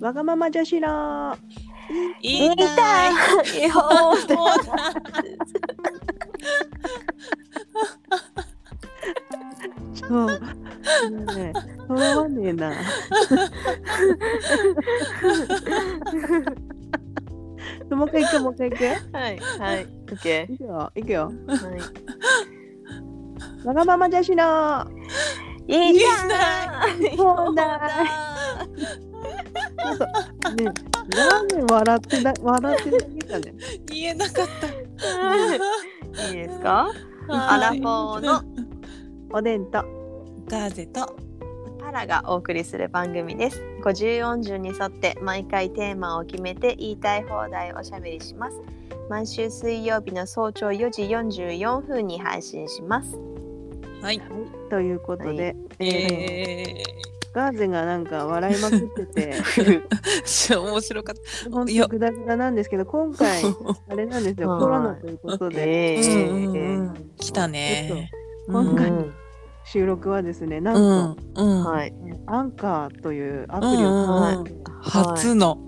わがまま女子の言いたい。よそう。ね揃わねえな。もう一回行くもう一回行く。はいはい。オッケいくよいくよ。ーはい。わがまま女子の言いたい。そうだねラーメン笑ってな笑ってだけだね。言えなかった。い。いですか？アラフォーのおでんとガーゼと。パラがお送りする番組です。50音順に沿って毎回テーマを決めて言いたい放題おしゃべりします。毎週水曜日の早朝4時44分に配信します。はい。ということで、えガーゼがなんか笑いまくってて。ー、面白かった。いや。本当グダグダなんですけど今回 あれなんですよ。はいコロナということで、えうんうんーうん。来たね。今回うん。収録はですねなうん。と、んうん。はい。アンカーというアプうんリをうん。うん初の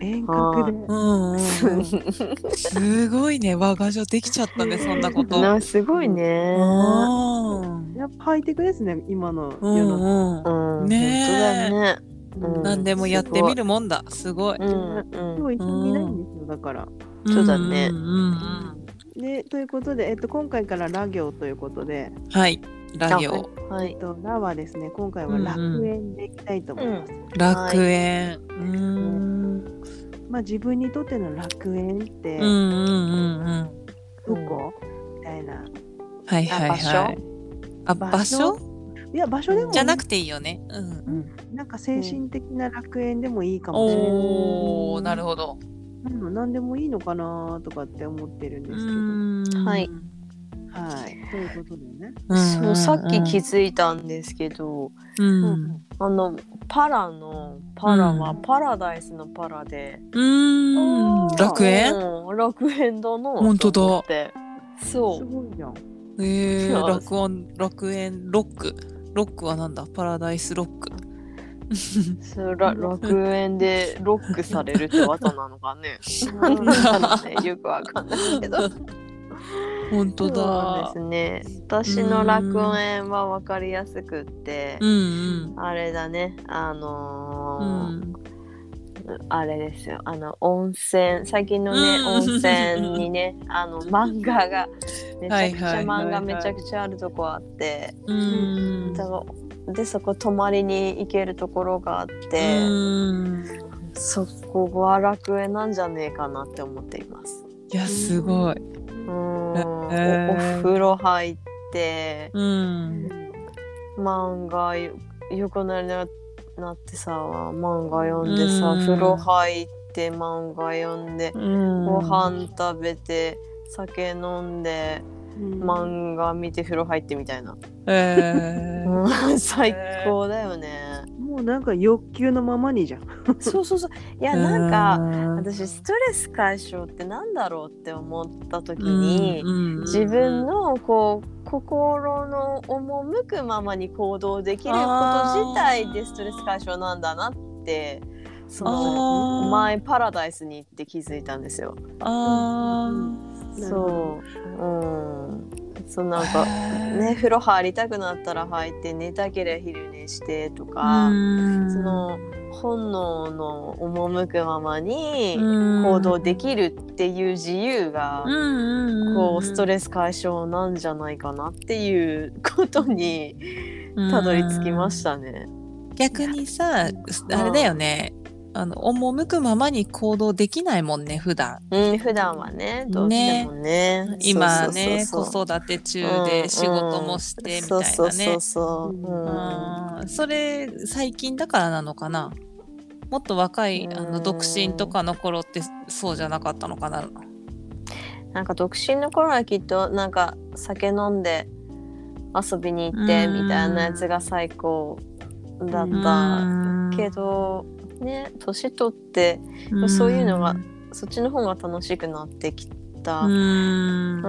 遠隔で、うんうんうん。すごいね。我が女できちゃったねそんなこと。なすごいね。うん。やっぱハイテクですね今のう世の中、んうん。うん、ね。うん。何でもやってみるもんだ。すごい。うん。今日一緒にいないんですよだから。そうだね。んうんうん。でということで、えっと、今回からラ行ということで、はい。ラ行。うん。はい。えっと、ラはですね今回は楽園でいきたいと思います。楽園。うんまあ自分にとっての楽園ってうんうんうんうん。どこ、みたいな。はいはいはい。あ場所？いや場所でもいい。じゃなくていいよね。うんうん、なんか精神的な楽園でもいいかもしれない。おおなるほど。うん、何でもいいのかなとかって思ってるんですけど。ん。はいはい。ということでね。そうさっき気づいたんですけど、うん。あのパラのパラはうん。パラダイスのパラで、うん。楽園？うん。楽園だな本当だ。そう。ごいじゃん。えー、楽園楽園ロック。ロックはなんだ？パラダイスロック。そうら楽園でロックされるって技なのかね。なん。だろうね。よくわかんないけど 本当そうだですね。私の楽園はわかりやすくって、うんあれだね。あうのーん。あれですよ。あの温泉。最近のね、うん。温泉にねあの 漫画がめちゃくちゃはいはい漫画めちゃくちゃあるとこあって、うんでそこ泊まりに行けるところがあって、うん。そこは楽園なんじゃねえかなって思っています。いやすごい。うん、お風呂入って。うん。漫画よ横なりになってさ漫画読んでさ、うん。風呂入って漫画読んで、うん。ご飯食べて酒飲んでうん。漫画見て風呂入ってみたいな、えー。う ん最高だよね。もうなんか欲求のままにじゃん。そうそうそう。いやなんかうん私ストレス解消ってなんだろうって思った時に、うん自分のこう心の赴くままに行動できること自体でストレス解消なんだなってその前パラダイスに行って気づいたんですよ。あそう、うん、そうなんー。かね風呂入りたくなったら入って寝たければ昼寝してとうか、ん。その本能の赴くままにうん。行動できるっていう自由が、こうストレス解消なんじゃないかなっていうことにたどり着きましたね。逆にさあれだよねあの赴くままに行動できないもんね普段。うん、普段はねどうしてもね。今ねそうそうそう子育て中で仕事もしてみたいなね。そうそうそう、う。んうん。それ最近だからなのかな？もっと若いあうん。の独身とかの頃ってそうじゃなかったのかな？なんか独身の頃はきっとなんか酒飲んで遊びに行ってうんみたいなやつが最高だったけどね年取ってうんそういうのがそっちの方が楽しくなってきた。ううん。ん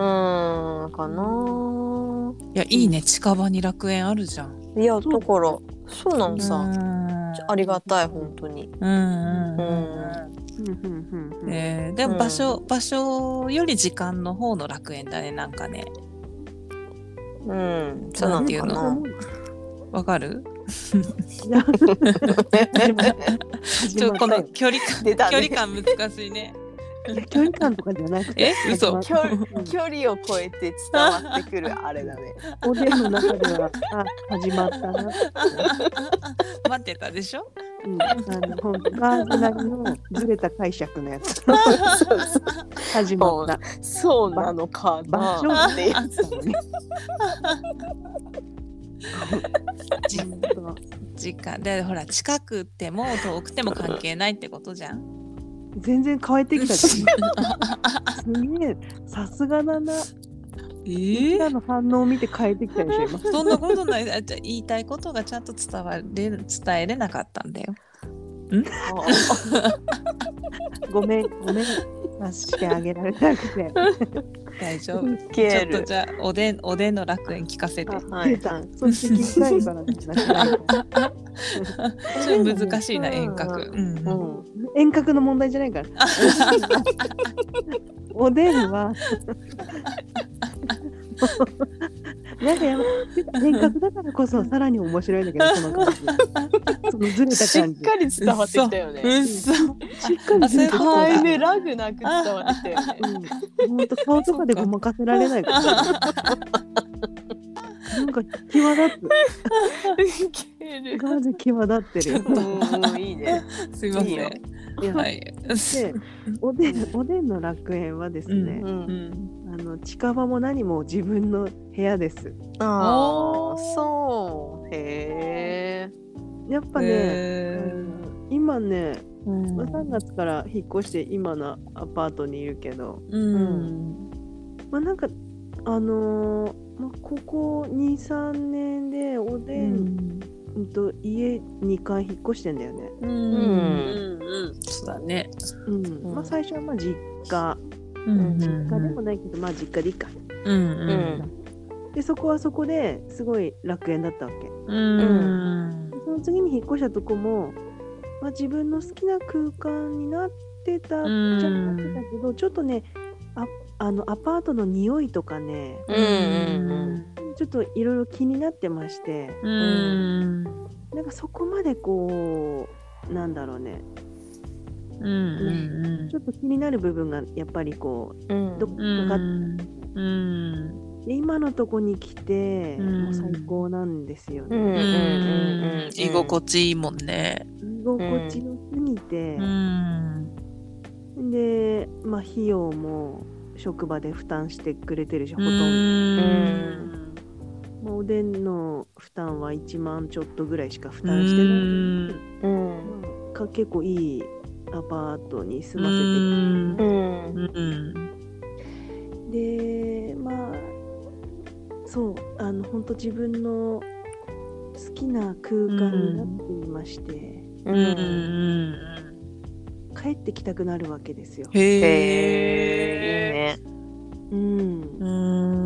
かな。いやいいね。近場に楽園あるじゃん。いやだからそうなのさ。うん。ありがたい本当に。うんうんうんうん。うん。うんうんえーでも場所、場所より時間の方の楽園だねなんかね。うん、そうななんていうののかな。わかる？ちょこの距離感、ね距離感難しいね。距離感とかじゃなくてえ嘘。始まった距離を超えて伝わってくるあれだね。おでんの中ではあ始まったな、待ってたでしょ？うん、あの本当ガーズなりのずれた解釈のやつ。始まった。そうなのか場な所ってやつ。だね。じ本当時間でほら近くても遠くても関係ないってことじゃん。全然変えてきた。しすげえ。さすがだな。えみんなの反応を見て変えてきたでしょ今。そんなことない。あじゃあ言いたいことがちゃんと伝われ伝えれなかったんだよ。ごめんごめん察してあげられなくて。大丈夫。ウちょ。っとじゃあおでんおでんの楽園聞かせて。あはい。そして聞きたいからねちょっと難しいな遠隔。うん。ううんん。遠隔の問題じゃないから。おでんはなんかやば遠隔だからこそさらに面白いんだけどその感じ そのずれたしっ感じかり伝わってきたよね。うっそしっかりずれてあそういうことだタイムラグなく伝わってきたよね。うん、ほんと顔とかでごまかせられないから。なんか際立 ウケるつ。。ガーゼ際立ってるよ。うん、いいね。すいませんいいよいやはい。でおでんおでんの楽園はですね、う。うん。んあの近場も何も自分の部屋です。ああ、そう。へえ。やっぱね、へうん今ね、ーうん。まあ3月から引っ越して今のアパートにいるけど、うん。まあなんかあのーまあ、ここ23年でおで、うんんうん、と家2回引っ越してんだよね。うん。うん。うん。そうだねうん。まあ、最初はまあ実家、うん。実家でもないけど、まあ実家でいいか。うん。うん。でそこはそこですごい楽園だったわけ。うん。でその次に引っ越したとこも、まあ、自分の好きな空間になってたっちゃなってたけど、ちょっとねああのアパートの匂いとかねうん。うん。うん。ちょっといろいろ気になってまして。うん。なんかそこまでこうなんだろうね。うんちょっと気になる部分がやっぱりこううん。どこうんかうん。で今のとこに来て、うん。もう最高なんですよね。うんうんうん。居心地いいもんね。居心地よすぎて。う、ん。で、まあ、費用も職場で負担してくれてるし、ほとんど。んまあ、おでんの負担は1万ちょっとぐらいしか負担してない。うん。まあか結構いいアパートに住まうんせてうん。うんでまあそうあの本当自分の好きな空間になっていまして、う。うんん帰ってきたくなるわけですよ。へへえ。うん、うん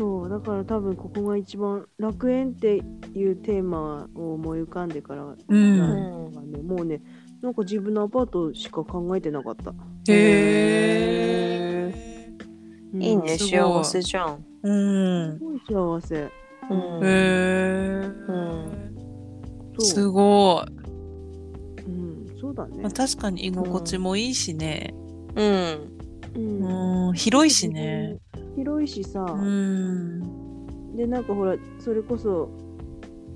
そうだから多分ここが一番楽園っていうテーマを思い浮かんでから、うんなんかねもうねなんか自分のアパートしか考えてなかった。へえうんいいね。すごい幸せじゃん。うんすごい幸せ。うん。へえそうすごいうん、そうだねまあ。確かに居心地もいいしねうん。うんうん広いしね。広いしさ、うん。でなんかほらそれこそ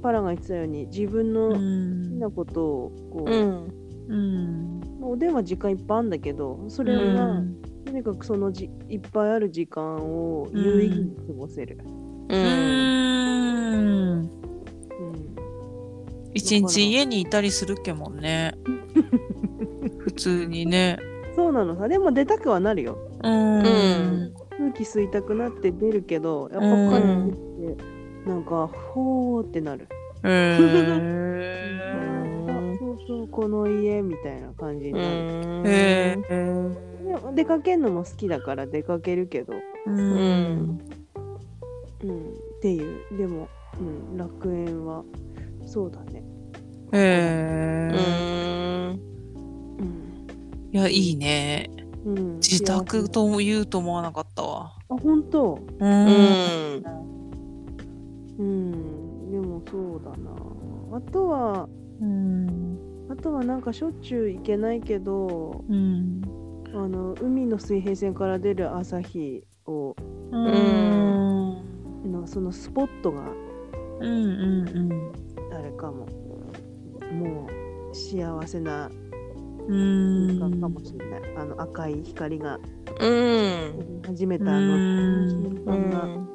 パラが言ってたように自分のう好きんなことをこう、うん。うん。まあお電話時間いっぱいあるんだけどそれうが、ん。とにかくそのじいっぱいある時間を有意義に過ごせる。う。うん。ん。うん一日家にいたりするけもんね。普通にね。そうなのさ。でも出たくはなるよ。うん空気吸いたくなって出るけどやっぱうん帰ってきて、なんかほーってなる。そうそうこの家みたいな感じにうなる。ん。えへえでも出かけるのも好きだから出かけるけど、うんうん、っていうでも、うん、楽園はそうだねへうえ。んうんいや、いいね。うん、自宅と言うと思わなかったわ。あ本当？う。うんんうんでもそうだなあとはうん。あとはなんかしょっちゅう行けないけどうん。あの海の水平線から出る朝日をうん。のそのスポットがうんうんあれかももう幸せなうん。かもしれない、あの赤い光がうん始めたのん瞬う間が、ん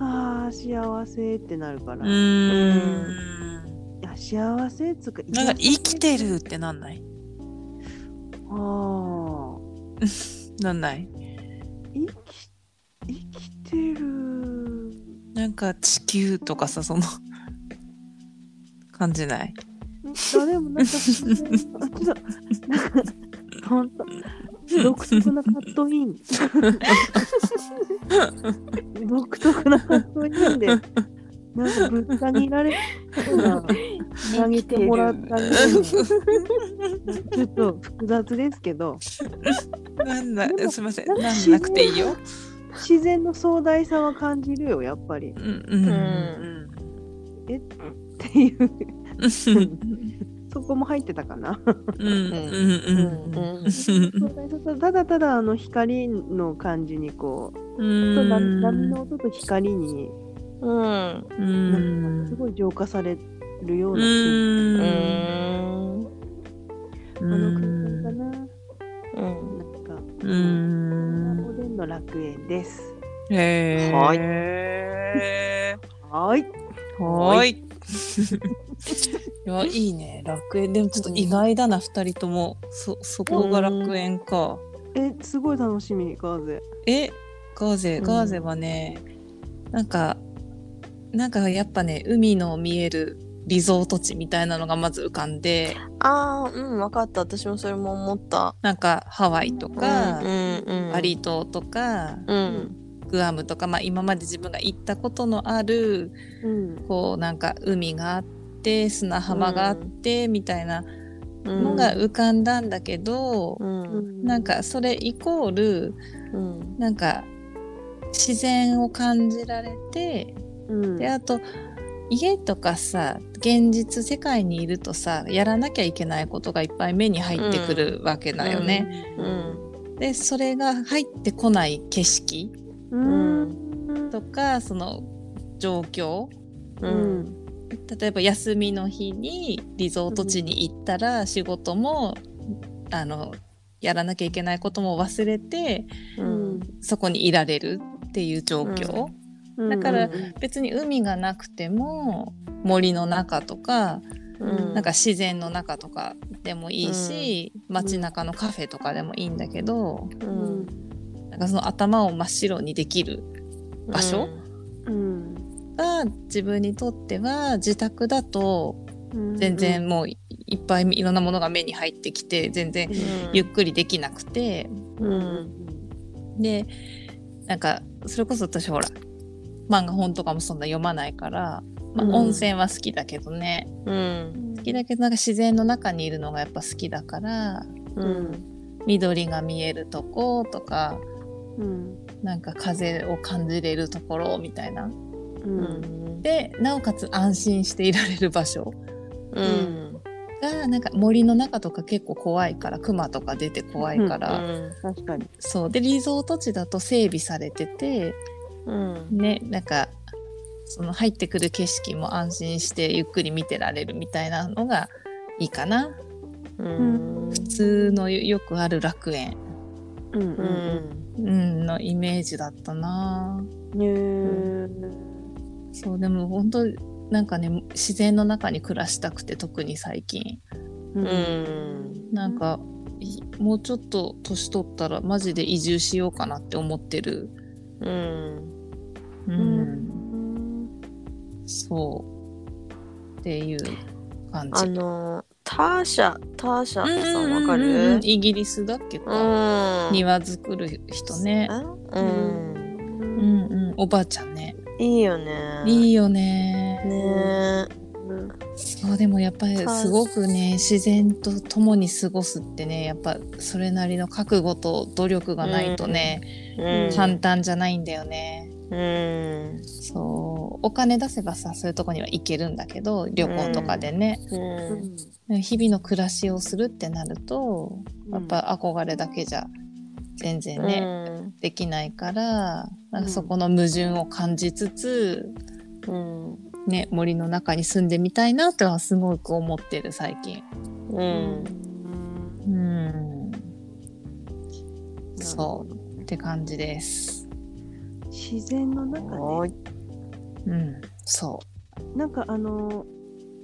あー幸せってなるから、ういん。や幸せっつうか？なんか生きてるってなんない？ああなんない？生き生きてる。なんか地球とかさ、その感じない？あでもなんかなんかほんと独特なカットイン独特なカットインでなんかぶった切られそうな投げてもらったようなちょっと複雑ですけどなんだすみません。なんかなくていいよ。自然の壮大さは感じるよやっぱりっうんうんうんていううん。そこも入ってたかな。うん。うん。うん。うん。壮大さとただただあの光の感じにこううん。と波波の音と光にうん。うんすごい浄化されるよううな気うん。あの空間かな。なん。うんかうん。おでんの楽園です。へはい。えはい。はーい。いや、いいね。楽園。でもちょっと意外だな、二人とも。そ、そこが楽園か。えすごい楽しみガーゼ。え、ガーゼ、うん。ガーゼはね、なんか、なんかやっぱね、海の見えるリゾート地みたいなのがまず浮かんで、ああうん分かった。私もそれも思った。なんかハワイとか、うんうん。バリ島とか、うんグアムとか、まあ今まで自分が行ったことのある、うん。こうなんか海があって、砂浜があって、みたいなうん。のが浮かんだんだけど、うん。なんかそれイコールうん。なんか自然を感じられてうん。であと家とかさ現実世界にいるとさやらなきゃいけないことがいっぱい目に入ってくるわけだよね。うん。でそれが入ってこない景色うん。とかその状況。ううん。ん例えば休みの日にリゾート地に行ったら仕事もあのやらなきゃいけないことも忘れてうん。そこにいられるっていう状況、うん。だからうん別に海がなくても森の中とか、うん。なんか自然の中とかでもいいし、街中のカフェとかでもいいんだけどううんんなんかその頭を真っ白にできる場所？うん。が自分にとっては自宅だとうん。全然もういいっぱいいろんなものが目に入ってきて全然ゆっくりできなくて。うん。でなんかそれこそ私ほら漫画本とかもそんな読まないから、まあうん。温泉は好きだけどね。うん。好きだけどなんか自然の中にいるのがやっぱ好きだからうん。緑が見えるとことかうん。なんか風を感じれるところみたいな。ううん。んでなおかつ安心していられる場所。うん。がなんか森の中とか結構怖いからクマとか出て怖いから、確かに。そう。でリゾート地だと整備されててうん。ねなんかその入ってくる景色も安心してゆっくり見てられるみたいなのがいいかな。うん。普通のよよくある楽園、うんううんん。うん、のイメージだったな。ねえそうでも本当なんかね自然の中に暮らしたくて特に最近。ううん。なんかいもうちょっと年取ったらマジで移住しようかなって思ってる。うん。うん、うん。そう。っていう感じ。あのターシャターシャさんわかる？んイギリスだっけか、うん。庭作る人ね。うん。うんうん。おばあちゃんね。いいよね。いいよね。ね。そうでもやっぱりすごくね自然と共に過ごすってねやっぱそれなりの覚悟と努力がないとね、うん。簡単じゃないんだよね。うん。そうお金出せばさそういうとこには行けるんだけど旅行とかでね、うん。日々の暮らしをするってなるとうんやっぱ憧れだけじゃ全然ね、ねできないからなんかそこの矛盾を感じつつ、うん。ね、森の中に住んでみたいなとはすごく思ってる最近。うん。うん。そうって感じです。自然の中はでいうん、そなんかあの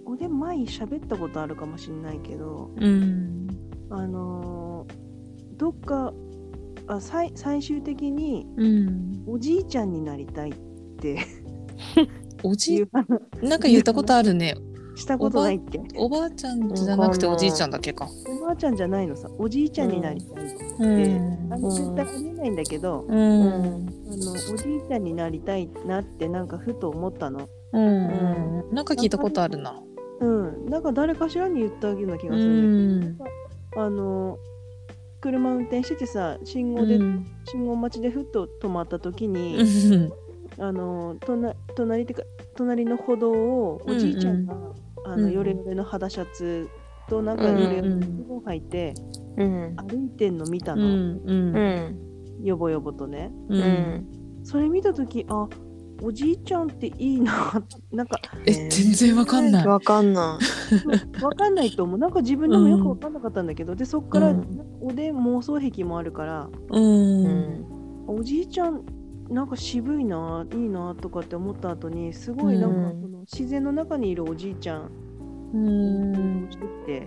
俺前喋ったことあるかもしれないけどう。うん。あのどっかあ最最終的にうん。おじいちゃんになりたいっていおじ う話なんか言ったことあるね。したことないっけおばあちゃんじゃなくておじいちゃんだけか。おばあちゃんじゃないのさ。おじいちゃんになりたいって、うん。あの絶対ありえないんだけど、うん。あのおじいちゃんになりたいなってなんかふと思ったの。うん。なんか聞いたことあるな。うん。なんか誰かしらに言ったような気がうするんだけど、ん。あの車運転しててさ信号で、信号待ちでふっと止まった時に、あの隣隣ってか隣の歩道をおじいちゃんが、あのうんヨレヨレの肌シャツとなんかヨレヨレのズボン履いてうん歩いてんの見たうの、ん。うん。うんよぼよぼとねう。うんんそれ見た時あおじいちゃんっていいな なんかえ、全然わかんない。わかんな わかんないと思うなんか自分でもよくわかんなかったんだけど、でそっから、うんおでん妄想癖もあるからう。んおじいちゃんなんか渋いないいなとかって思った後にすごいなんかうんその自然の中にいるおじいちゃんうん。してきて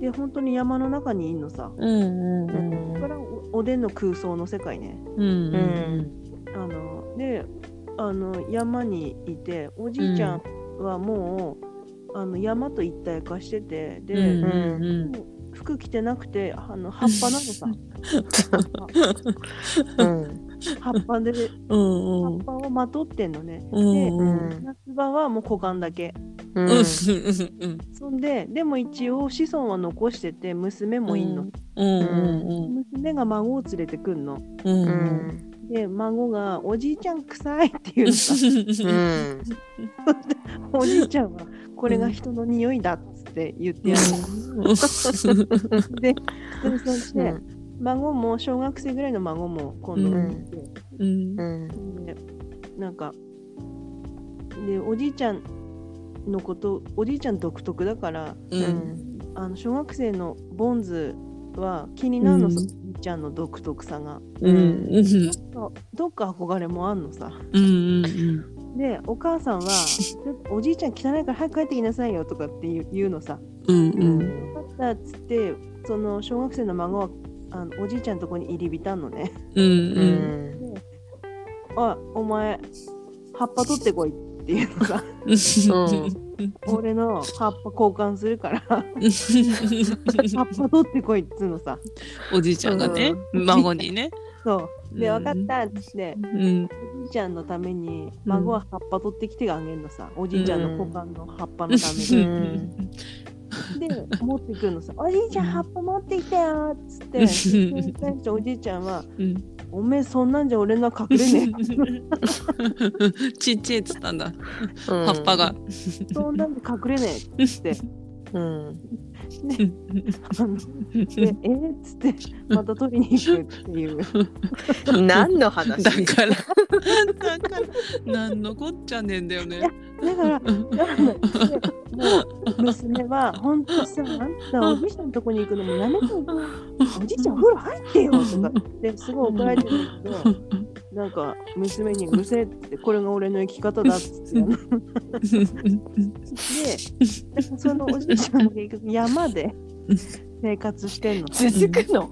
で本当に山の中にいんのさうん。うん。うんそこからおおでんの空想の世界ねうん。あのであの山にいておじいちゃんはもう、あの山と一体化しててで、うん。服着てなくてあの葉っぱなのさ うん葉っぱでうん。葉っぱをまとってんのね、うん。でうん夏場はもう股間だけうんうん。そんででも一応子孫は残してて娘もいんの、うん。娘が孫を連れてくんのう。うんんで孫が「おじいちゃん臭い」って言うのさうん おじいちゃんはこれが人の匂いだっつって言ってやるの、ででそして、孫も小学生ぐらいの孫も今度うんうん。うんでなんかでおじいちゃんのことおじいちゃん独特だからう。うんんあの小学生のボンズは気になるのさ、うんおじいちゃんの独特さがうん。どっか憧れもあんのさうん。でお母さんは「おじいちゃん汚いから早く帰ってきなさいよ」とかって言う言うのさうん。「分かった」っつってその小学生の孫はあのおじいちゃんのとこに入り浸んのね。うん。ううん。んあお前葉っぱ取ってこいっていうのさ俺の葉っぱ交換するから。葉っぱ取ってこいっつうのさ。おじいちゃんがね、孫にね。そう。でうん。分かった。っつってうん。おじいちゃんのために孫は葉っぱ取ってきてあげるのさ。おじいちゃんの股間の葉っぱのために、うんで持ってくるのさ「おじいちゃん葉っぱ持ってきたよ」っつっておじいちゃんはうん。「おめえそんなんじゃ俺のは隠れねちっちゃいっつったんだ。葉葉っぱが。えそんなんで隠れねえ」っつってうんあの で「えっ?」つってまた取りに行くっていう 何の話？だから。だから。なんのこっちゃねえんだよね。だからだからでもう娘は本当さあんたおじいちゃんのとこに行くのもやめてよおじいちゃんお風呂入ってよとかってすごい怒られてるんだけどなんか娘に「うるせえ」ってこれが俺の生き方だっつって でそのおじいちゃんも結局山で生活してんの。続くの。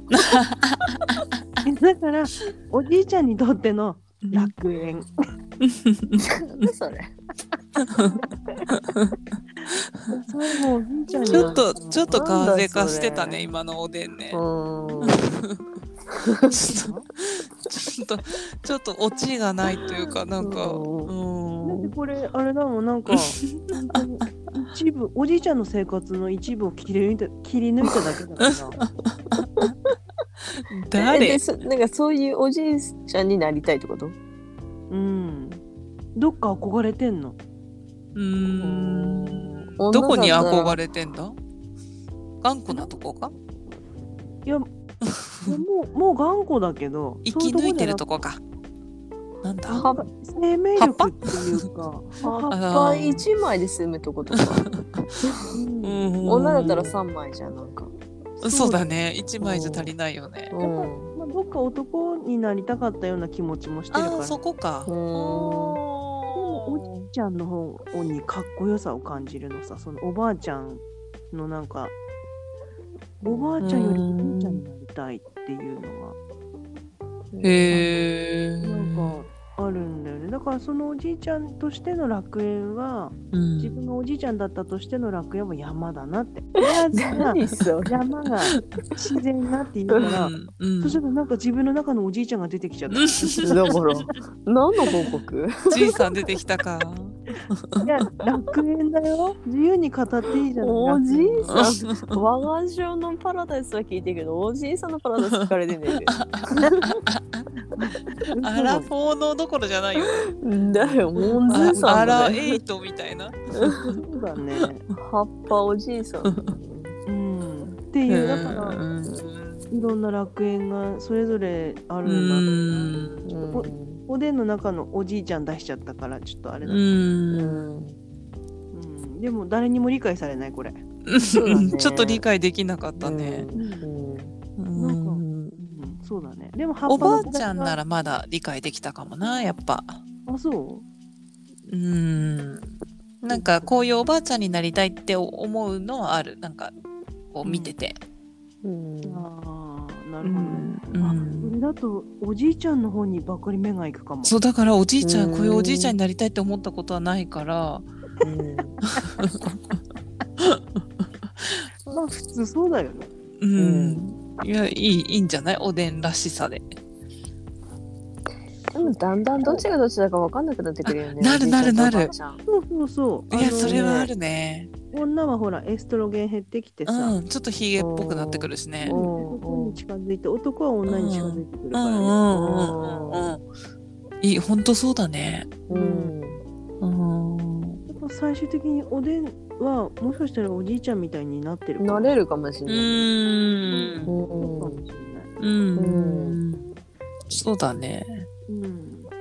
だからおじいちゃんにとっての楽園。何それ。ちょっと、ちょっと風化してたね、今のおでんね。うんちょっと、ちょっと、ちょっとオチがないというか、なんか。そううん。だってこれあれだもんなんか 一部おじいちゃんの生活の一部を切り抜いた切り抜いただけだから え誰なんかそういうおじいちゃんになりたいってこと？うん。どっか憧れてんの？うーん。女どこに憧れてんだ？頑固なとこか？いやもうもう頑固だけど生き抜いてるとここか。なんだ？生命力っていうか葉っあぱ？ー一枚で済むとことかうん。うん。女だったら三枚じゃんなんか。そうだね。一枚じゃ足りないよね。う。んまあ、どっか男になりたかったような気持ちもしてるから。そこか。おおじいちゃんの方にかっこよさを感じるのさそのおばあちゃんのなんかおばあちゃんよりおじいちゃんになりたいっていうのがへえなんかあるんだよね。だからそのおじいちゃんとしての楽園はうん。自分がおじいちゃんだったとしての楽園は山だなって。山が自然なって言うから、うん。そしたらなんか自分の中のおじいちゃんが出てきちゃった。だから何の報告？じいさん出てきたかいや楽園だよ。自由に語っていいじゃない。おじいさん。我が女のパラダイスは聞いてるけどおじいさんのパラダイス聞かれてねアラフォーのどころじゃないよ。だよ。門あ前さアラんだね。エイトみたいな。そうだね。葉っぱおじいさん。うん。っていうだからうん。いろんな楽園がそれぞれあるう。ん。だ。んうんおでんの中のおじいちゃん出しちゃったからちょっとあれだ。ううんんでも誰にも理解されないこれ。ちょっと理解できなかったね。うんうんうん、そうだね。でもおばあちゃんならまだ理解できたかもなやっぱ。あそう？んなんかこういうおばあちゃんになりたいって思うのはあるなんかこう見てて。うんう。ああなうるほどね。うんだとおじいちゃんの方にばっかり目が行くかも。そうだからおじいちゃうんんこういうおじいちゃんになりたいって思ったことはないからうん まあ普通そうだよね。うん、いやいいいいんじゃない？おでんらしさで。でもだんだんどっちがどっちだか分かんなくなってくるよね。なるなるなるそうそうそう。いやそれはあるね。女はほらエストロゲン減ってきてさ、うんちょっとひげっぽくなってくるしね。うん男に近づいて男は女に近づいてくるからね。いい本当そうだね。うん。うん。やっぱ最終的におでんはもしかしたらおじいちゃんみたいになってるなれるかもしれうない。ん。そうかうもしれない。うん。そうだね。うん。そう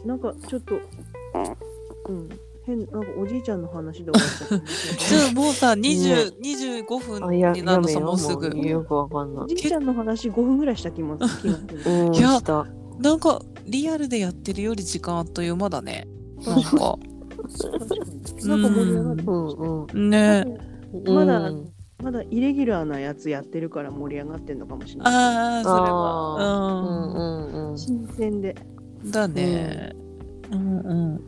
だ。なんかちょっと、うん。変なんかおじいちゃんの話で終わっちゃったんだけじゃあもうさ ね20、25分あ、いや、になるのさもうすぐ。もうよくわかんなど。おじいちゃんの話5分ぐらいした気も 気がする。うん、いやした。なんかリアルでやってるより時間あっという間だね。なんか。なんか盛り上がる。うんうん。ね。まだうんまだイレギュラーなやつやってるから盛り上がってんのかもしれない。ああ、それうは。んうんうん。新鮮で。うん。だね。うんうん。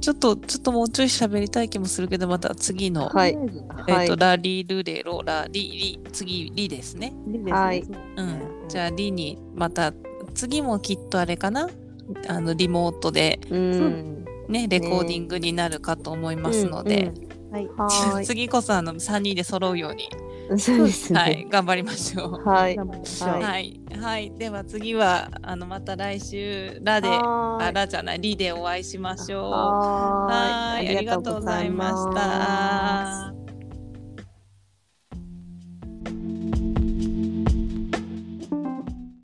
ちょっと、ちょっともうちょい喋りたい気もするけど、また次の、はい。えずねえっ、と、はい。ラリルレロラリリ、次、リですね。いいですね。はい。そううん。じゃあ、リに、また、次もきっとあれかな？あの、リモートで、うん。ね、レコーディングになるかと思いますので、はい。次こそあの3人で揃うように、そうですね。はい、頑張りましょう。はい。頑張りましょうははい、はい、では次はあのまた来週ラで、あラじゃないリでお会いしましょう。はーいはいありがとうございました。